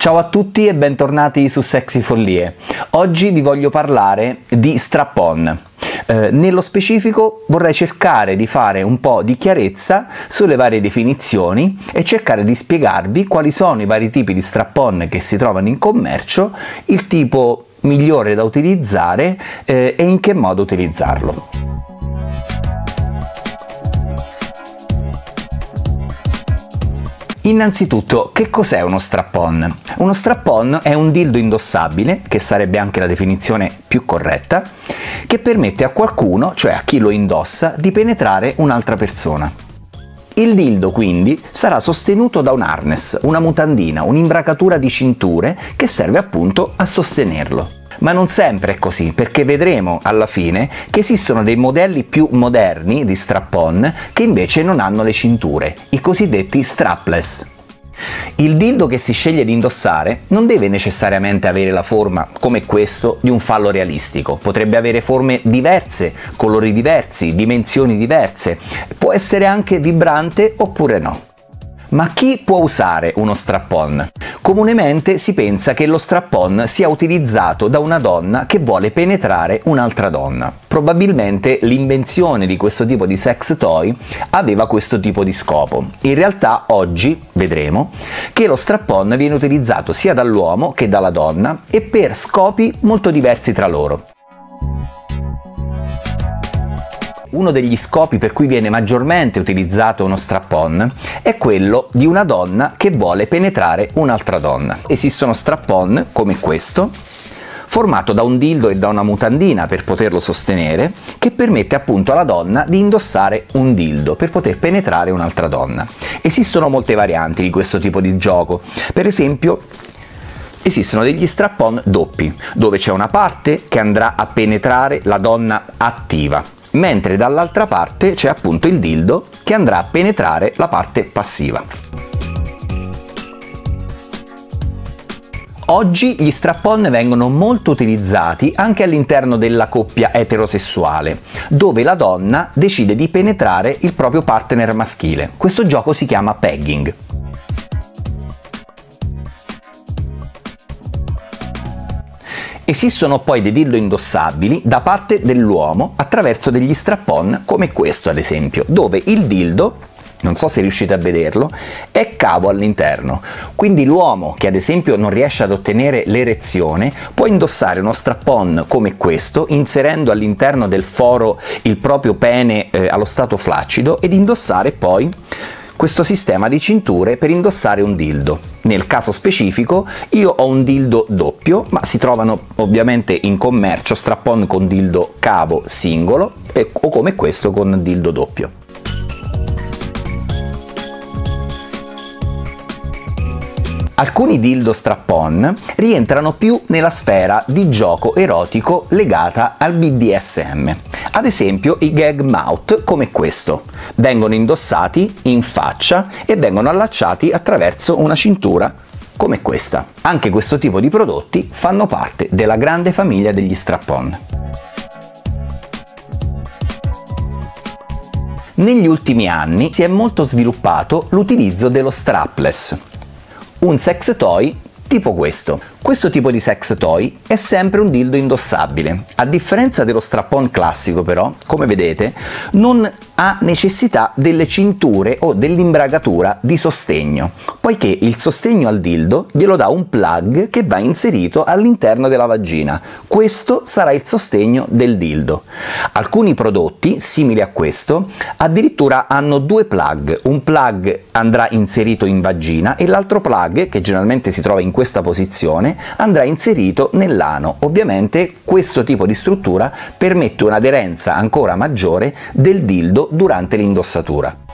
Ciao a tutti e bentornati su Sexy Follie. Oggi vi voglio parlare di strap-on. Eh, nello specifico vorrei cercare di fare un po' di chiarezza sulle varie definizioni e cercare di spiegarvi quali sono i vari tipi di strap-on che si trovano in commercio, il tipo migliore da utilizzare eh, e in che modo utilizzarlo. Innanzitutto, che cos'è uno strap-on? Uno strap-on è un dildo indossabile, che sarebbe anche la definizione più corretta, che permette a qualcuno, cioè a chi lo indossa, di penetrare un'altra persona. Il dildo quindi sarà sostenuto da un harness, una mutandina, un'imbracatura di cinture che serve appunto a sostenerlo. Ma non sempre è così, perché vedremo alla fine che esistono dei modelli più moderni di strap-on che invece non hanno le cinture, i cosiddetti strapless. Il dildo che si sceglie di indossare non deve necessariamente avere la forma, come questo, di un fallo realistico. Potrebbe avere forme diverse, colori diversi, dimensioni diverse. Può essere anche vibrante oppure no. Ma chi può usare uno strap-on? Comunemente si pensa che lo strap-on sia utilizzato da una donna che vuole penetrare un'altra donna. Probabilmente l'invenzione di questo tipo di sex toy aveva questo tipo di scopo. In realtà oggi vedremo che lo strap-on viene utilizzato sia dall'uomo che dalla donna e per scopi molto diversi tra loro. Uno degli scopi per cui viene maggiormente utilizzato uno strap-on è quello di una donna che vuole penetrare un'altra donna. Esistono strap-on come questo, formato da un dildo e da una mutandina per poterlo sostenere, che permette appunto alla donna di indossare un dildo per poter penetrare un'altra donna. Esistono molte varianti di questo tipo di gioco, per esempio esistono degli strap-on doppi, dove c'è una parte che andrà a penetrare la donna attiva, mentre dall'altra parte c'è appunto il dildo che andrà a penetrare la parte passiva. Oggi gli strap-on vengono molto utilizzati anche all'interno della coppia eterosessuale, dove la donna decide di penetrare il proprio partner maschile. Questo gioco si chiama pegging. Esistono poi dei dildo indossabili da parte dell'uomo attraverso degli strap-on come questo ad esempio, dove il dildo non so se riuscite a vederlo, è cavo all'interno. Quindi l'uomo che ad esempio non riesce ad ottenere l'erezione può indossare uno strap-on come questo, inserendo all'interno del foro il proprio pene eh, allo stato flaccido ed indossare poi questo sistema di cinture per indossare un dildo. Nel caso specifico io ho un dildo doppio, ma si trovano ovviamente in commercio strap-on con dildo cavo singolo e, o come questo con dildo doppio. Alcuni dildo strap-on rientrano più nella sfera di gioco erotico legata al BDSM. Ad esempio i gag mouth come questo. Vengono indossati in faccia e vengono allacciati attraverso una cintura come questa. Anche questo tipo di prodotti fanno parte della grande famiglia degli strap-on. Negli ultimi anni si è molto sviluppato l'utilizzo dello strapless, un sex toy tipo questo. Questo tipo di sex toy è sempre un dildo indossabile. A differenza dello strap-on classico però, come vedete, non ha necessità delle cinture o dell'imbragatura di sostegno, poiché il sostegno al dildo glielo dà un plug che va inserito all'interno della vagina. Questo sarà il sostegno del dildo. Alcuni prodotti, simili a questo, addirittura hanno due plug. Un plug andrà inserito in vagina e l'altro plug, che generalmente si trova in questa posizione, andrà inserito nell'ano. Ovviamente questo tipo di struttura permette un'aderenza ancora maggiore del dildo durante l'indossatura.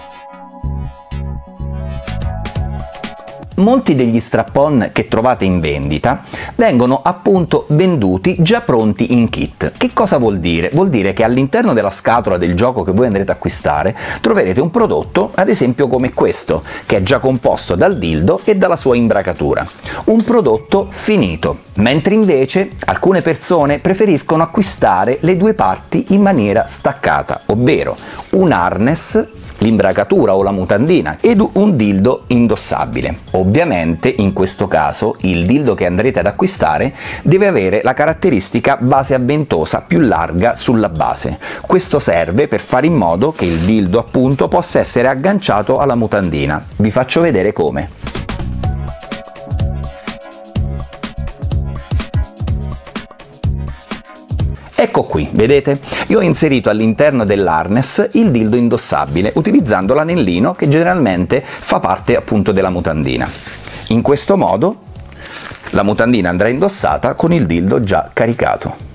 Molti degli strap-on che trovate in vendita vengono appunto venduti già pronti in kit. Che cosa vuol dire? Vuol dire che all'interno della scatola del gioco che voi andrete a acquistare troverete un prodotto, ad esempio come questo, che è già composto dal dildo e dalla sua imbracatura. Un prodotto finito, mentre invece alcune persone preferiscono acquistare le due parti in maniera staccata, ovvero un harness l'imbracatura o la mutandina ed un dildo indossabile. Ovviamente in questo caso il dildo che andrete ad acquistare deve avere la caratteristica base avventosa più larga sulla base. Questo serve per fare in modo che il dildo appunto possa essere agganciato alla mutandina. Vi faccio vedere come. Ecco qui, vedete? Io ho inserito all'interno dell'harness il dildo indossabile, utilizzando l'anellino che generalmente fa parte appunto della mutandina. In questo modo la mutandina andrà indossata con il dildo già caricato.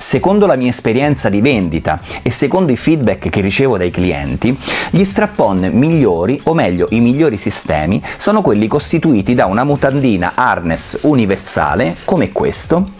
Secondo la mia esperienza di vendita e secondo i feedback che ricevo dai clienti, gli strap-on migliori, o meglio i migliori sistemi, sono quelli costituiti da una mutandina harness universale, come questo,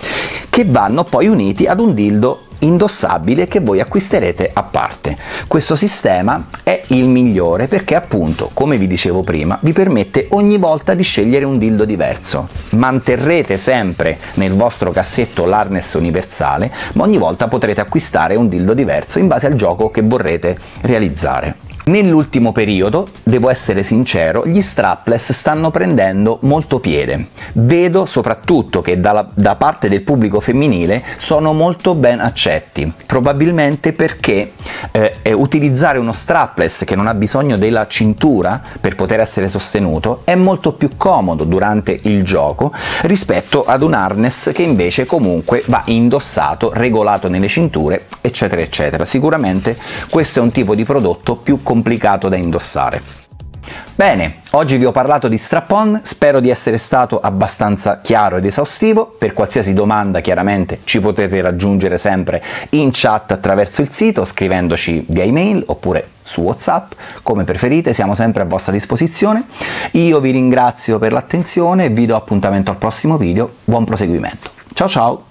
che vanno poi uniti ad un dildo indossabile che voi acquisterete a parte. Questo sistema è il migliore perché appunto, come vi dicevo prima, vi permette ogni volta di scegliere un dildo diverso. Manterrete sempre nel vostro cassetto l'harness universale, ma ogni volta potrete acquistare un dildo diverso in base al gioco che vorrete realizzare. Nell'ultimo periodo, devo essere sincero, gli strapless stanno prendendo molto piede. Vedo soprattutto che dalla, da parte del pubblico femminile sono molto ben accetti, probabilmente perché eh, utilizzare uno strapless che non ha bisogno della cintura per poter essere sostenuto è molto più comodo durante il gioco rispetto ad un harness che invece comunque va indossato, regolato nelle cinture, eccetera eccetera. Sicuramente questo è un tipo di prodotto più complicato da indossare. Bene, oggi vi ho parlato di strap-on, spero di essere stato abbastanza chiaro ed esaustivo, per qualsiasi domanda chiaramente ci potete raggiungere sempre in chat attraverso il sito, scrivendoci via email oppure su Whatsapp, come preferite, siamo sempre a vostra disposizione. Io vi ringrazio per l'attenzione e vi do appuntamento al prossimo video, buon proseguimento. Ciao ciao!